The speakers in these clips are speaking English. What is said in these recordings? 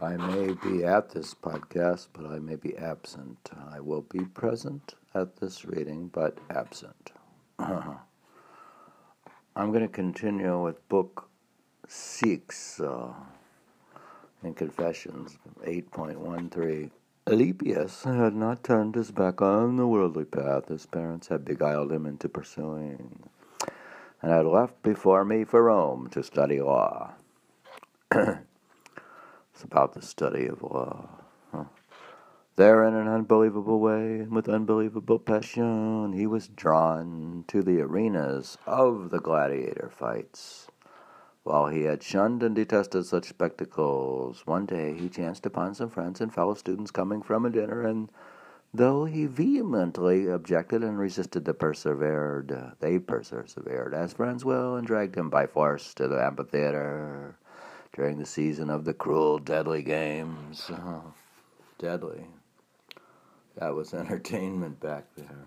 I may be at this podcast, but I may be absent. I will be present at this reading, but absent. I'm going to continue with book six uh, in Confessions 8.13. Alypius had not turned his back on the worldly path his parents had beguiled him into pursuing, and had left before me for Rome to study law. It's about the study of law. Huh. There, in an unbelievable way and with unbelievable passion, he was drawn to the arenas of the gladiator fights. While he had shunned and detested such spectacles, one day he chanced upon some friends and fellow students coming from a dinner, and though he vehemently objected and resisted, they persevered. They persevered, as friends will, and dragged him by force to the amphitheater during the season of the cruel, deadly games. Oh, deadly. That was entertainment back there.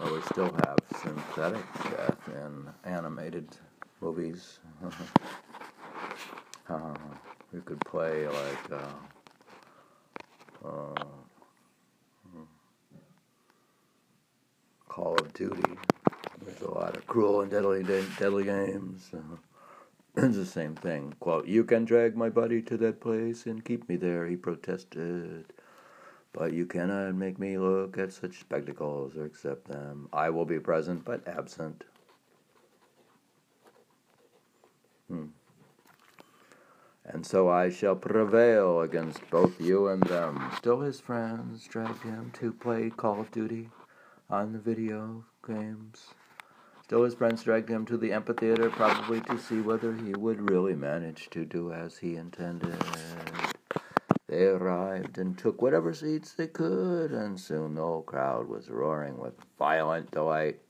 Well, we still have synthetic death in animated movies. uh, we could play like uh, uh, Call of Duty. There's a lot of cruel and deadly, deadly games. Uh, it's the same thing. Quote, You can drag my body to that place and keep me there, he protested. But you cannot make me look at such spectacles or accept them. I will be present but absent. Hmm. And so I shall prevail against both you and them. Still, his friends dragged him to play Call of Duty on the video games. Still, his friends dragged him to the amphitheater, probably to see whether he would really manage to do as he intended. They arrived and took whatever seats they could, and soon the whole crowd was roaring with violent delight.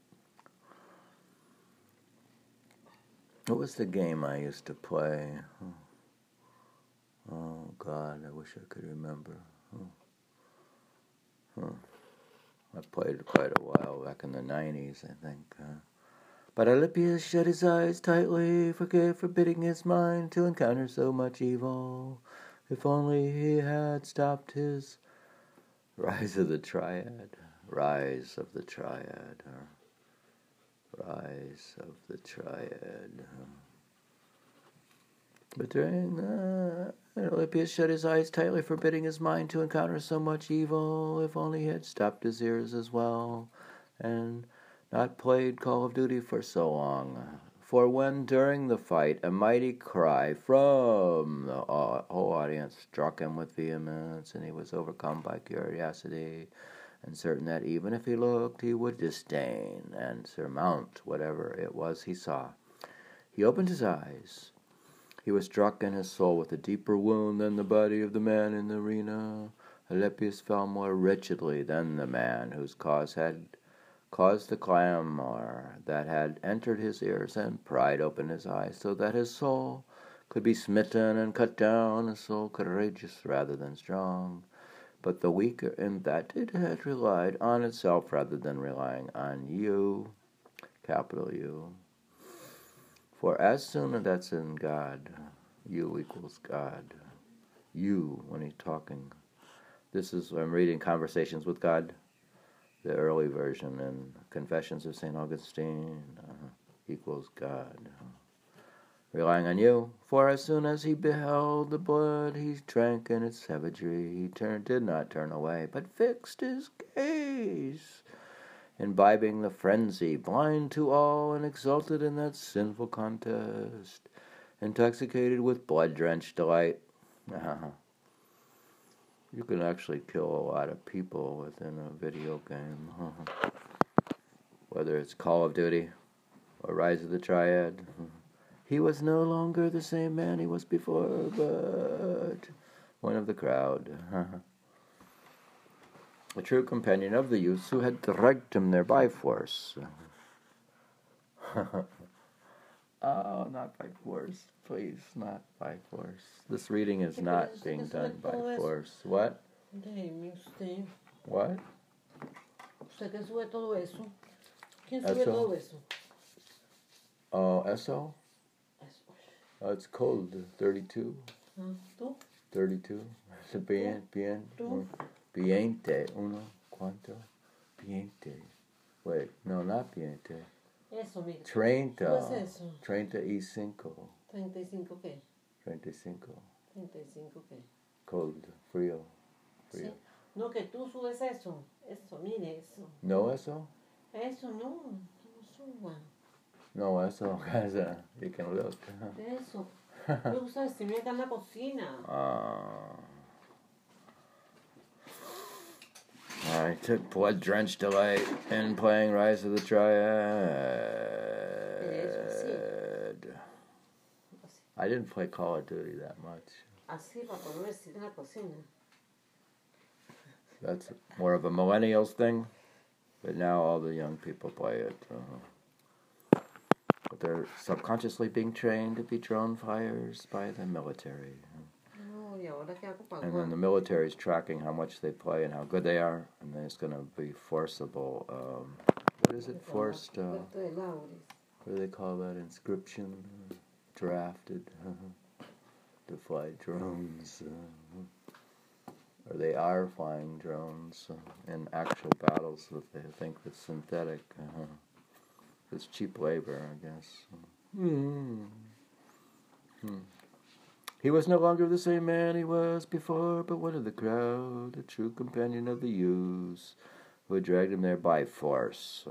What was the game I used to play? Oh, oh God, I wish I could remember. Oh. Oh. I played quite a while back in the 90s, I think. But Alypius shut his eyes tightly, forbidding his mind to encounter so much evil. If only he had stopped his rise of the triad, rise of the triad, rise of the triad. But during that, Alypius shut his eyes tightly, forbidding his mind to encounter so much evil. If only he had stopped his ears as well, and not played Call of Duty for so long. For when during the fight a mighty cry from the whole audience struck him with vehemence, and he was overcome by curiosity, and certain that even if he looked, he would disdain and surmount whatever it was he saw. He opened his eyes. He was struck in his soul with a deeper wound than the body of the man in the arena. Alypius fell more wretchedly than the man whose cause had caused the clamor that had entered his ears and pried open his eyes, so that his soul could be smitten and cut down, a soul courageous rather than strong, but the weaker in that it had relied on itself rather than relying on you, capital U. For as soon as that's in God, you equals God. You, when he's talking. This is, I'm reading Conversations with God the early version in Confessions of St. Augustine uh, equals God. Relying on you, for as soon as he beheld the blood, he drank in its savagery. He turned, did not turn away, but fixed his gaze, imbibing the frenzy, blind to all, and exulted in that sinful contest, intoxicated with blood drenched delight. You can actually kill a lot of people within a video game. Whether it's Call of Duty or Rise of the Triad. He was no longer the same man he was before, but one of the crowd. a true companion of the youths who had dragged him there by force. Oh, not by force. Please, not by force. This reading is not being done by force. What? What? ¿Usted qué sube todo eso? ¿Quién sube todo eso? Oh, eso? Oh, it's cold. 32. Ah, ¿Tú? 32. Bien, bien, ¿Tú? Biente. Uno. ¿Cuánto? Biente. Wait, no, not biente. Eso, mira. Treinta. ¿Qué es eso? Treinta y cinco. 35 qué? Treinta y cinco. 35 qué? Cold. Frío. Sí. Frío. No, que tú subes eso. Eso, mire eso. No eso? Eso no, no suba. No eso. Casa. You can look. Eso. Me gusta vestirme acá en la cocina. Uh, I took blood drenched delight in playing Rise of the Triad. I didn't play Call of Duty that much. Así para poder vestir en la cocina. That's more of a millennials thing, but now all the young people play it. Uh, but they're subconsciously being trained to be drone flyers by the military. No, y ahora que hago para And then the military is tracking how much they play and how good they are, and then it's going to be forcible. Um, what is it? Forced. Uh, Puerto de Lauris. what do they call that? Inscription. Uh, drafted to fly drones. Uh, or they are flying drones in actual battles that they think that's synthetic. Uh, it's cheap labor, I guess. Hmm. Hmm. He was no longer the same man he was before, but one of the crowd, a true companion of the youths, who had dragged him there by force.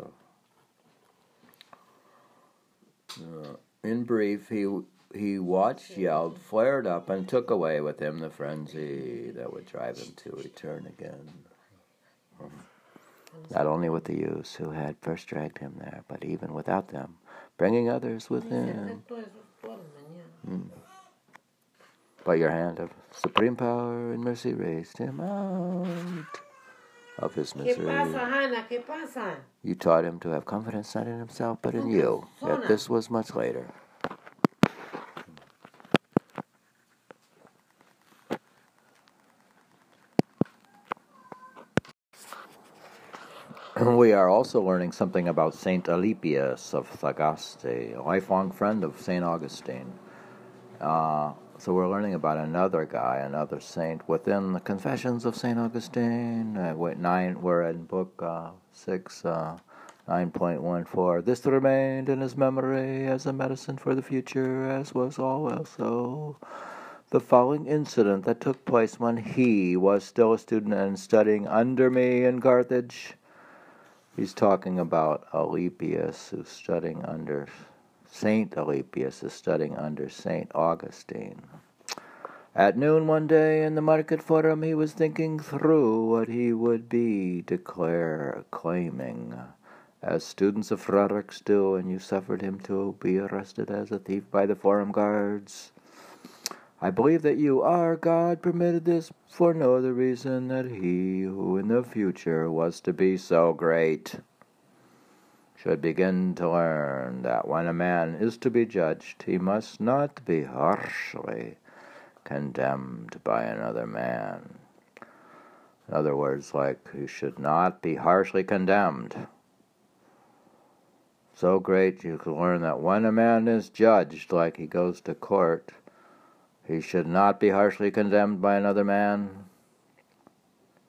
Uh, in brief, he he watched, yelled, flared up, and took away with him the frenzy that would drive him to return again. Not only with the youths who had first dragged him there, but even without them, bringing others with him. Todo eso por mañana. Mm. By your hand of supreme power and mercy raised him out of his ¿Qué misery. Pasa, Hanna? ¿Qué pasa? You taught him to have confidence not in himself but in you. Yet this was much later. We are also learning something about Saint Alypius of Thagaste, a lifelong friend of Saint Augustine. Uh, so we're learning about another guy, another saint within the Confessions of Saint Augustine. Uh, wait, nine, we're in book uh, six, uh, nine point one four. This remained in his memory as a medicine for the future, as was also the following incident that took place when he was still a student and studying under me in Carthage. He's talking about Alypius, who's studying under Saint Alypius, is studying under Saint Augustine. At noon one day in the market forum, he was thinking through what he would be declare claiming, as students of rhetoric do, and you suffered him to be arrested as a thief by the forum guards. I believe that you, are God, permitted this for no other reason than he who in the future was to be so great should begin to learn that when a man is to be judged, he must not be harshly condemned by another man. In other words, like he should not be harshly condemned. So great you can learn that when a man is judged, like he goes to court, he should not be harshly condemned by another man.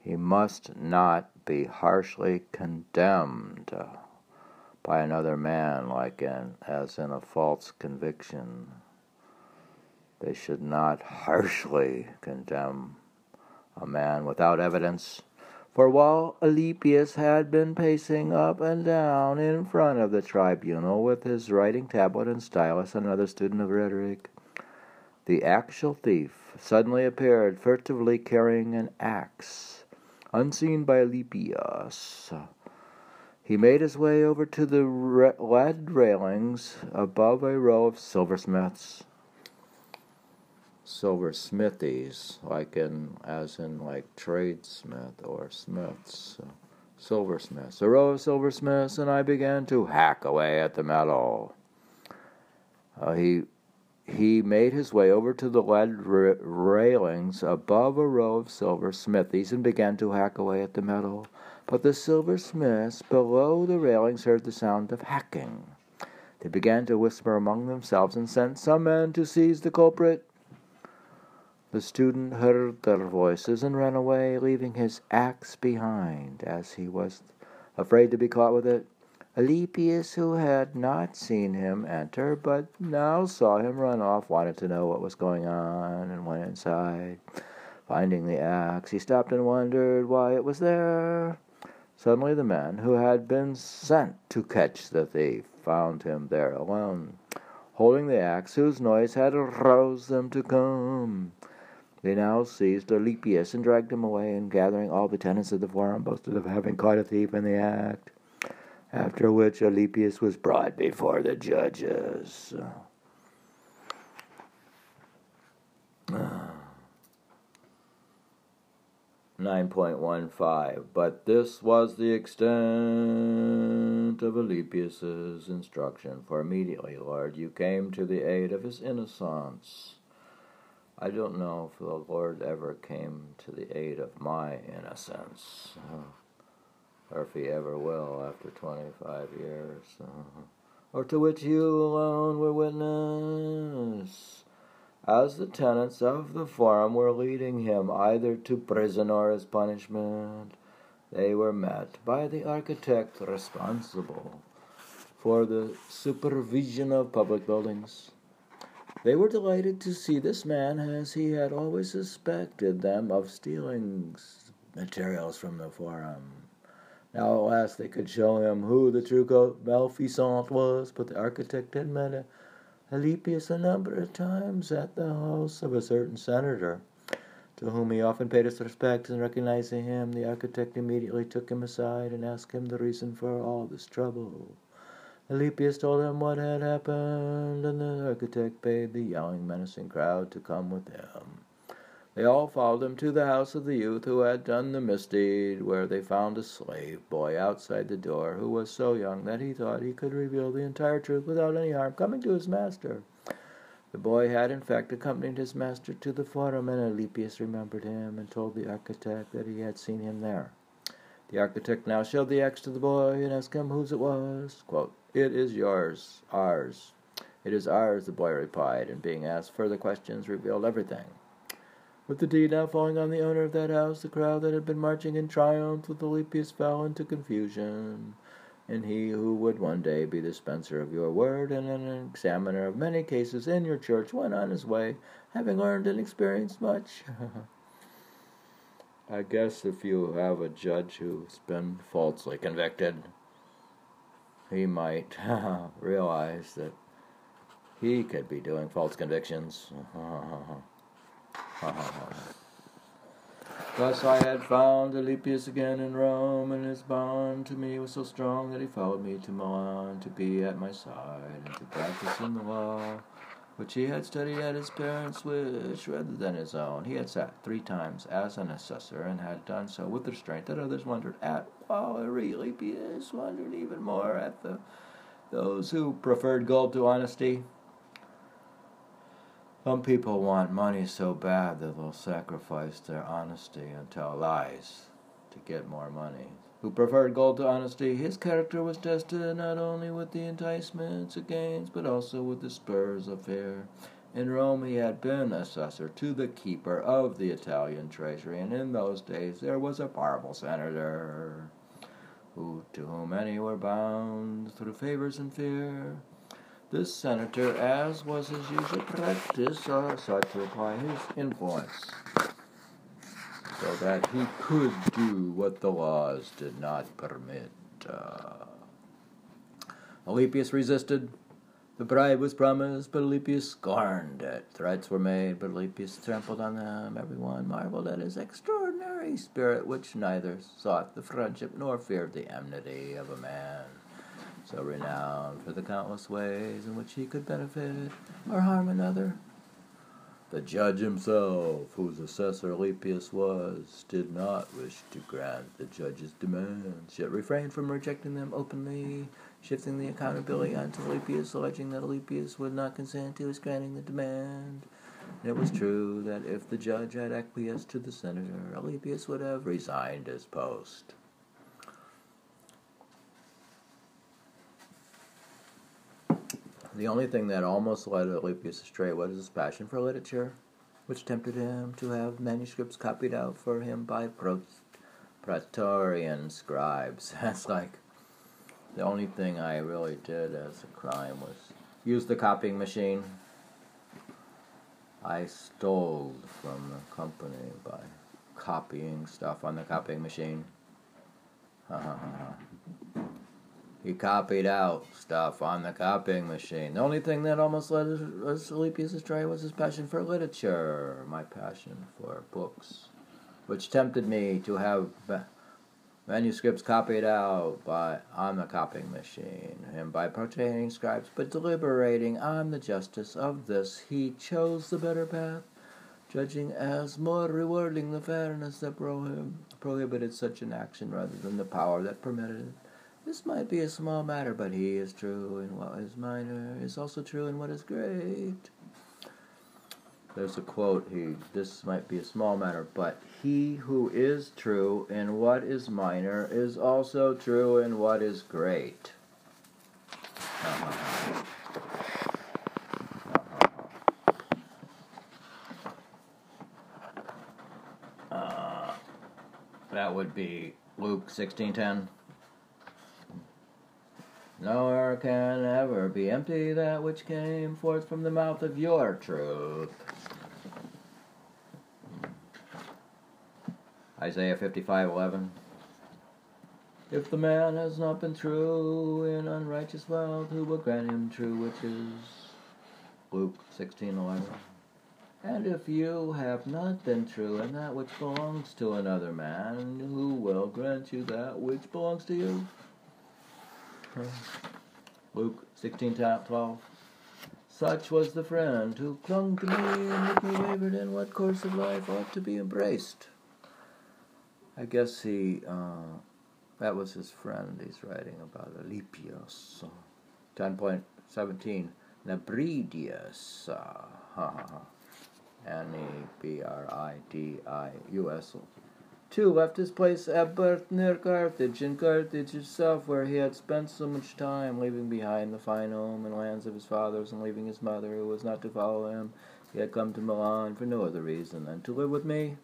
He must not be harshly condemned by another man, like in as in a false conviction. They should not harshly condemn a man without evidence. For while Alypius had been pacing up and down in front of the tribunal with his writing tablet and stylus, another student of rhetoric, the actual thief suddenly appeared, furtively carrying an axe, unseen by Alypius. He made his way over to the lead railings above a row of silversmiths. Silversmithies, like in, as in like tradesmith or smiths, uh, silversmiths. A row of silversmiths, and I began to hack away at the metal. Uh, he he made his way over to the lead ra- railings above a row of silver smithies and began to hack away at the metal. But the silversmiths below the railings heard the sound of hacking. They began to whisper among themselves and sent some men to seize the culprit. The student heard their voices and ran away, leaving his axe behind, as he was afraid to be caught with it. Alypius, who had not seen him enter, but now saw him run off, wanted to know what was going on, and went inside. Finding the axe, he stopped and wondered why it was there. Suddenly, the man who had been sent to catch the thief found him there alone, holding the axe whose noise had aroused them to come. They now seized Alypius and dragged him away, and gathering all the tenants of the forum, boasted of having caught a thief in the act after which Alypius was brought before the judges. Nine point one five. But this was the extent of Alypius's instruction, for immediately, Lord, you came to the aid of his innocence. I don't know if the Lord ever came to the aid of my innocence or if he ever will after 25 years, or to which you alone were witness, as the tenants of the forum were leading him either to prison or as punishment. They were met by the architect responsible for the supervision of public buildings. They were delighted to see this man, as he had always suspected them of stealing materials from the forum. Now at last they could show him who the true Malfeasant was, but the architect had met Alypius a number of times at the house of a certain senator, to whom he often paid his respects, and recognizing him, the architect immediately took him aside and asked him the reason for all this trouble. Alypius told him what had happened, and the architect bade the yelling, menacing crowd to come with him. They all followed him to the house of the youth who had done the misdeed, where they found a slave boy outside the door who was so young that he thought he could reveal the entire truth without any harm coming to his master. The boy had in fact accompanied his master to the forum, and Alypius remembered him and told the architect that he had seen him there. The architect now showed the axe to the boy and asked him whose it was. Quote, it is yours, ours. It is ours, the boy replied, and being asked further questions revealed everything. With the deed now falling on the owner of that house, the crowd that had been marching in triumph with Alypius fell into confusion. And he who would one day be the dispenser of your word and an examiner of many cases in your church went on his way, having learned and experienced much. I guess if you have a judge who's been falsely convicted, he might realize that he could be doing false convictions. Thus I had found Alypius again in Rome, and his bond to me was so strong that he followed me to Milan to be at my side and to practice in the law, which he had studied at his parents' wish rather than his own. He had sat three times as an assessor, and had done so with the restraint that others wondered at, while Alypius wondered even more at the those who preferred gold to honesty. Some people want money so bad that they'll sacrifice their honesty and tell lies to get more money. Who preferred gold to honesty, his character was tested not only with the enticements of gains, but also with the spurs of fear. In Rome, he had been assessor to the keeper of the Italian treasury, and in those days there was a powerful senator who, to whom many were bound through favors and fear. This senator, as was his usual practice, uh, sought to apply his influence so that he could do what the laws did not permit. Uh, Alypius resisted. The bribe was promised, but Alypius scorned it. Threats were made, but Alypius trampled on them. Everyone marveled at his extraordinary spirit, which neither sought the friendship nor feared the enmity of a man so renowned for the countless ways in which he could benefit or harm another. The judge himself, whose assessor Alypius was, did not wish to grant the judge's demands, yet refrained from rejecting them openly, shifting the accountability onto Alypius, alleging that Alypius would not consent to his granting the demand. And it was true that if the judge had acquiesced to the senator, Alypius would have resigned his post. The only thing that almost led Alypius astray was his passion for literature. which tempted him to have manuscripts copied out for him by Praetorian scribes. That's like the only thing I really did as a crime was use the copying machine. I stole from the company by copying stuff on the copying machine. He copied out stuff on the copying machine. The only thing that almost led Asclepius astray was his passion for literature, my passion for books, which tempted me to have manuscripts copied out by on the copying machine, and by protecting scribes, but deliberating on the justice of this, he chose the better path, judging as more rewarding the fairness that prohib- prohibited such an action rather than the power that permitted it. This might be a small matter, but he is true in what is minor, is also true in what is great. There's a quote. He this might be a small matter, but he who is true in what is minor is also true in what is great. Uh-huh. Uh, that would be Luke sixteen ten. Can ever be empty that which came forth from the mouth of your truth. Isaiah 55:11. If the man has not been true in unrighteous wealth, who will grant him true riches? Luke 16:11. And if you have not been true in that which belongs to another man, who will grant you that which belongs to you? Luke 16:12. Such was the friend who clung to me and with me wavered in what course of life ought to be embraced. I guess he, uh, that was his friend he's writing about, Alypius. 10.17, Nebridius, uh, N-E-B-R-I-D-I-U-S. Two left his place at birth near Carthage, in Carthage itself, where he had spent so much time, leaving behind the fine home and lands of his fathers, and leaving his mother, who was not to follow him. He had come to Milan for no other reason than to live with me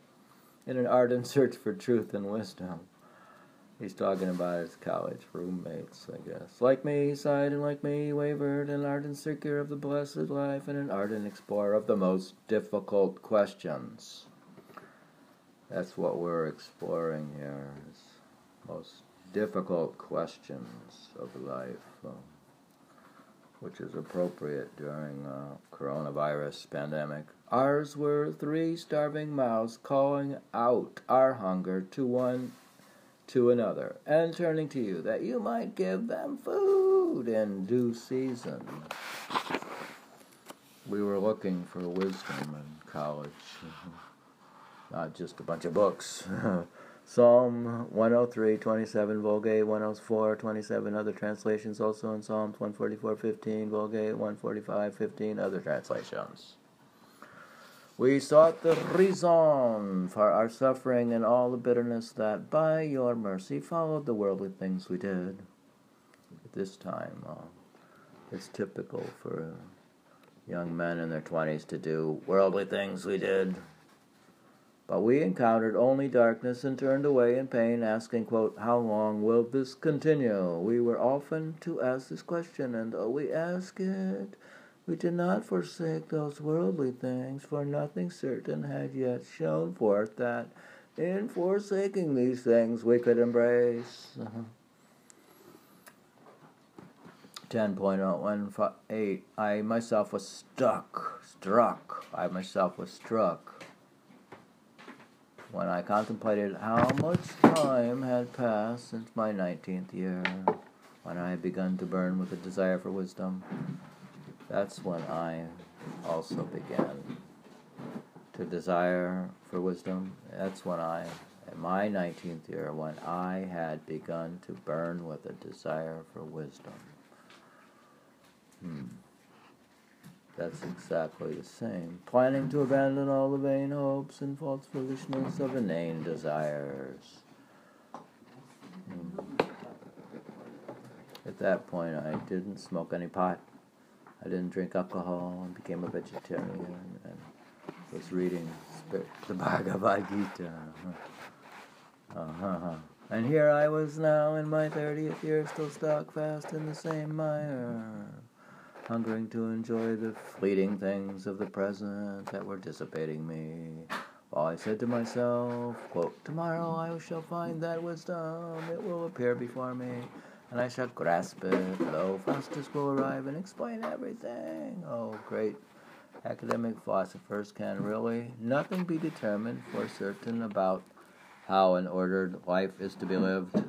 in an ardent search for truth and wisdom. He's talking about his college roommates, I guess. Like me, he sighed, and like me, he wavered, an ardent seeker of the blessed life, and an ardent explorer of the most difficult questions. That's what we're exploring here, is most difficult questions of life, uh, which is appropriate during a coronavirus pandemic. Ours were three starving mouths calling out our hunger to one to another, and turning to you that you might give them food in due season. We were looking for wisdom in college, not just a bunch of books. Psalm 103, 27, Vulgate 104, 27, other translations also in Psalms 144, 15, Vulgate 145, 15, other translations. We sought the reason for our suffering and all the bitterness that by your mercy followed the worldly things we did. At this time, uh, it's typical for young men in their 20s to do worldly things we did. But we encountered only darkness and turned away in pain, asking, quote, How long will this continue? We were often to ask this question, and though we ask it, we did not forsake those worldly things, for nothing certain had yet shown forth that in forsaking these things we could embrace. Uh-huh. 10.018 I myself was stuck, struck, I myself was struck when I contemplated how much time had passed since my 19th year, when I had begun to burn with a desire for wisdom that's when I also began to desire for wisdom. That's when I, in my 19th year, when I had begun to burn with a desire for wisdom. Hmm. That's exactly the same. Planning to abandon all the vain hopes and false foolishness of inane desires. Hmm. At that point, I didn't smoke any pot. I didn't drink alcohol and became a vegetarian and was reading the Bhagavad Gita. Uh-huh. And here I was now in my thirtieth year, still stuck fast in the same mire, hungering to enjoy the fleeting things of the present that were dissipating me. While I said to myself, quote, Tomorrow I shall find that wisdom, it will appear before me, and I shall grasp it. Lo, Faustus will arrive and explain everything. Oh, great academic philosophers can really nothing be determined for certain about how an ordered life is to be lived.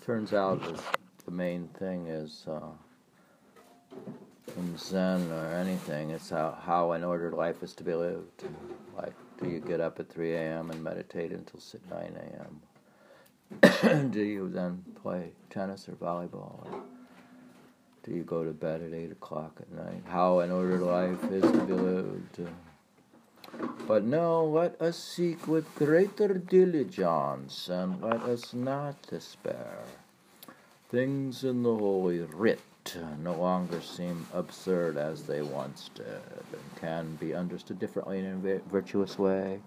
Turns out the main thing is uh, in Zen or anything, it's how, how an ordered life is to be lived. Like, do you get up at 3 a.m. and meditate until 9 a.m.? do you then play tennis or volleyball? Or do you go to bed at 8 o'clock at night? How an ordered life is to be lived. But no, let us seek with greater diligence, and let us not despair. Things in the Holy Writ Uh, no longer seem absurd as they once did, and can be understood differently in a virtuous way.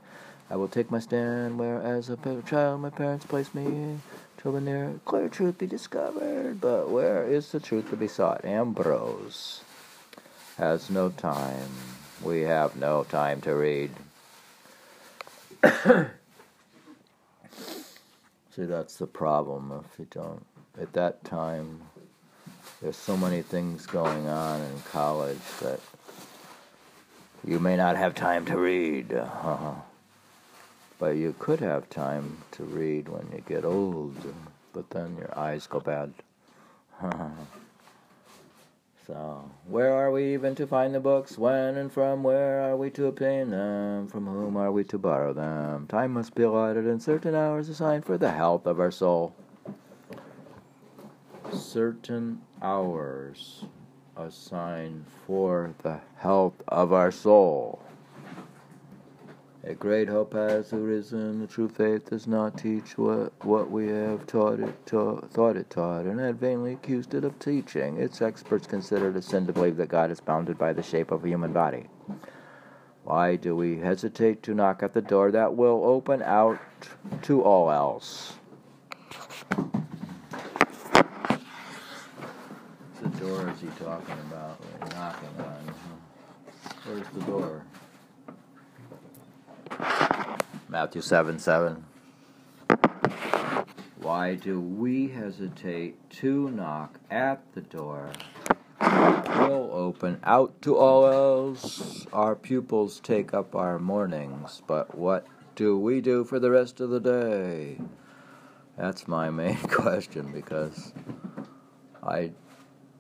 I will take my stand where, as a child, my parents placed me, till the near clear truth be discovered. But where is the truth to be sought? Ambrose has no time. We have no time to read. See, that's the problem. If you don't, at that time, there's so many things going on in college that you may not have time to read. Uh-huh. But you could have time to read when you get old, but then your eyes go bad. so, where are we even to find the books? When and from where are we to obtain them? From whom are we to borrow them? Time must be allotted and certain hours assigned for the health of our soul. Certain hours assigned for the health of our soul. A great hope has arisen. The true faith does not teach what, what we have taught it, ta- thought it taught, and had vainly accused it of teaching. Its experts consider it a sin to believe that God is bounded by the shape of a human body. Why do we hesitate to knock at the door that will open out to all else? What door is he talking about? knocking on. Where's the door? Matthew 7 7. Why do we hesitate to knock at the door? We'll open out to all else. Our pupils take up our mornings, but what do we do for the rest of the day? That's my main question because I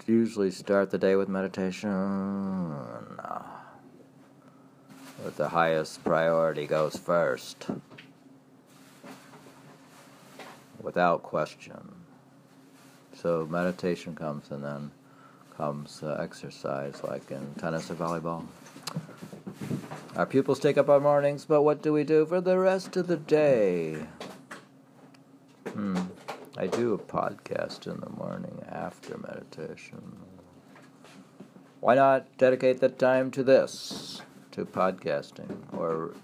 usually start the day with meditation. But the highest priority goes first, without question. So meditation comes and then comes uh, exercise, like in tennis or volleyball. Our pupils take up our mornings, but what do we do for the rest of the day? Hmm. I do a podcast in the morning after meditation. Why not dedicate the time to this? to podcasting or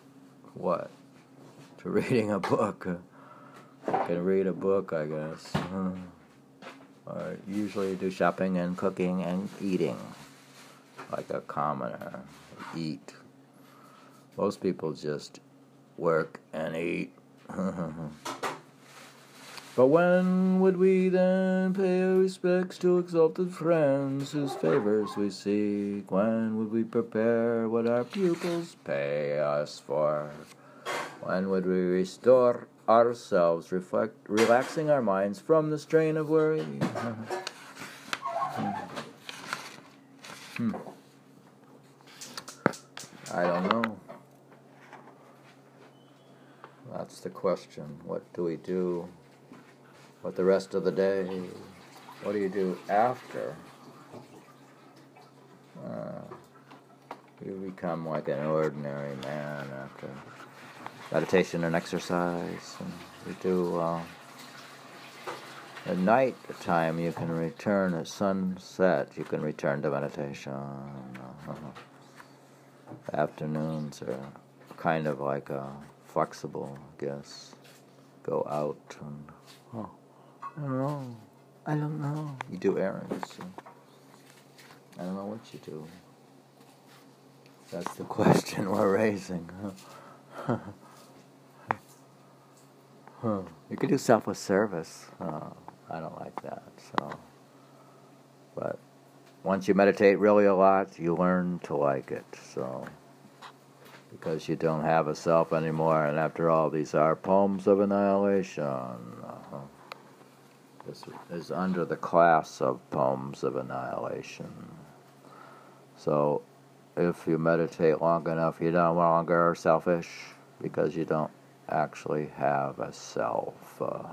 what? To reading a book. I can read a book, I guess. Hmm. or usually do shopping and cooking and eating like a commoner. Eat. Most people just work and eat. But when would we then pay our respects to exalted friends whose favors we seek? When would we prepare what our pupils pay us for? When would we restore ourselves, reflect, relaxing our minds from the strain of worry? hmm. I don't know. That's the question. What do we do but the rest of the day, what do you do after? Uh, you become like an ordinary man after meditation and exercise. And you do uh, at night time you can return at sunset. You can return to meditation. Uh-huh. afternoons are kind of like a flexible, I guess. Go out and I don't know. I don't know. You do errands. I don't know what you do. That's the question we're raising. Huh? huh. You could do selfless service. Oh, I don't like that. So, but once you meditate really a lot, you learn to like it. So, because you don't have a self anymore, and after all, these are poems of annihilation. Uh-huh. This is under the class of poems of annihilation. So, if you meditate long enough, you're no longer selfish because you don't actually have a self. Uh,